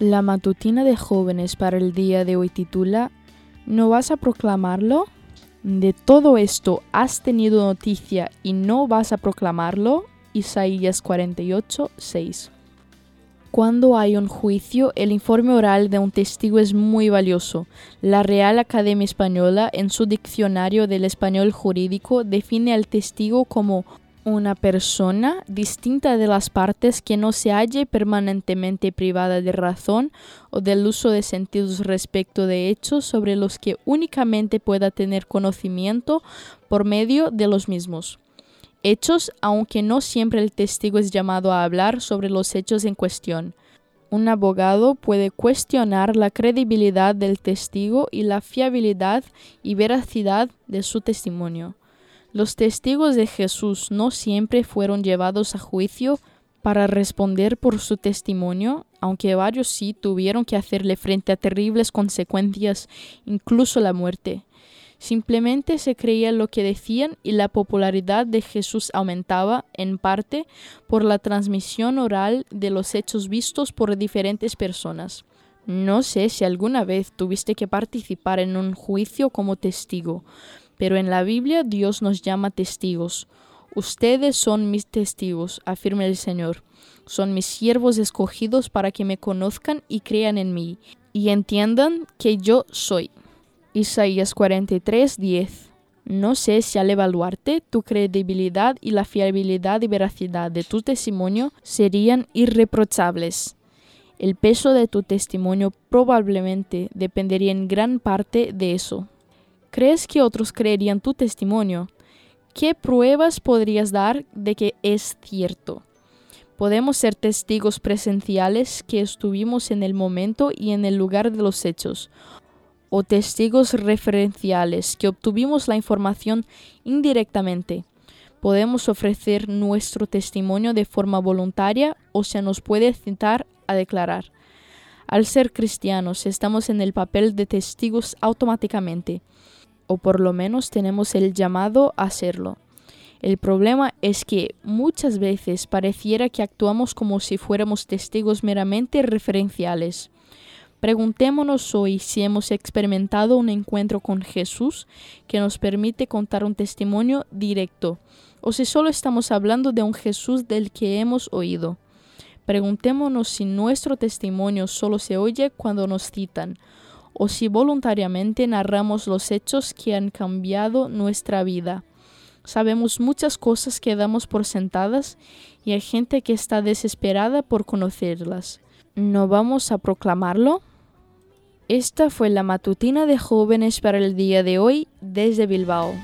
La matutina de jóvenes para el día de hoy titula ¿No vas a proclamarlo? De todo esto has tenido noticia y no vas a proclamarlo. Isaías 48, 6. Cuando hay un juicio, el informe oral de un testigo es muy valioso. La Real Academia Española, en su diccionario del español jurídico, define al testigo como una persona distinta de las partes que no se halle permanentemente privada de razón o del uso de sentidos respecto de hechos sobre los que únicamente pueda tener conocimiento por medio de los mismos. Hechos, aunque no siempre el testigo es llamado a hablar sobre los hechos en cuestión. Un abogado puede cuestionar la credibilidad del testigo y la fiabilidad y veracidad de su testimonio. Los testigos de Jesús no siempre fueron llevados a juicio para responder por su testimonio, aunque varios sí tuvieron que hacerle frente a terribles consecuencias, incluso la muerte. Simplemente se creía lo que decían y la popularidad de Jesús aumentaba, en parte, por la transmisión oral de los hechos vistos por diferentes personas. No sé si alguna vez tuviste que participar en un juicio como testigo, pero en la Biblia Dios nos llama testigos. Ustedes son mis testigos, afirma el Señor. Son mis siervos escogidos para que me conozcan y crean en mí, y entiendan que yo soy. Isaías 43, 10. No sé si al evaluarte tu credibilidad y la fiabilidad y veracidad de tu testimonio serían irreprochables. El peso de tu testimonio probablemente dependería en gran parte de eso. ¿Crees que otros creerían tu testimonio? ¿Qué pruebas podrías dar de que es cierto? Podemos ser testigos presenciales que estuvimos en el momento y en el lugar de los hechos, o testigos referenciales que obtuvimos la información indirectamente. Podemos ofrecer nuestro testimonio de forma voluntaria o se nos puede citar a declarar. Al ser cristianos estamos en el papel de testigos automáticamente o por lo menos tenemos el llamado a hacerlo. El problema es que muchas veces pareciera que actuamos como si fuéramos testigos meramente referenciales. Preguntémonos hoy si hemos experimentado un encuentro con Jesús que nos permite contar un testimonio directo, o si solo estamos hablando de un Jesús del que hemos oído. Preguntémonos si nuestro testimonio solo se oye cuando nos citan, o si voluntariamente narramos los hechos que han cambiado nuestra vida. Sabemos muchas cosas que damos por sentadas y hay gente que está desesperada por conocerlas. ¿No vamos a proclamarlo? Esta fue la matutina de jóvenes para el día de hoy desde Bilbao.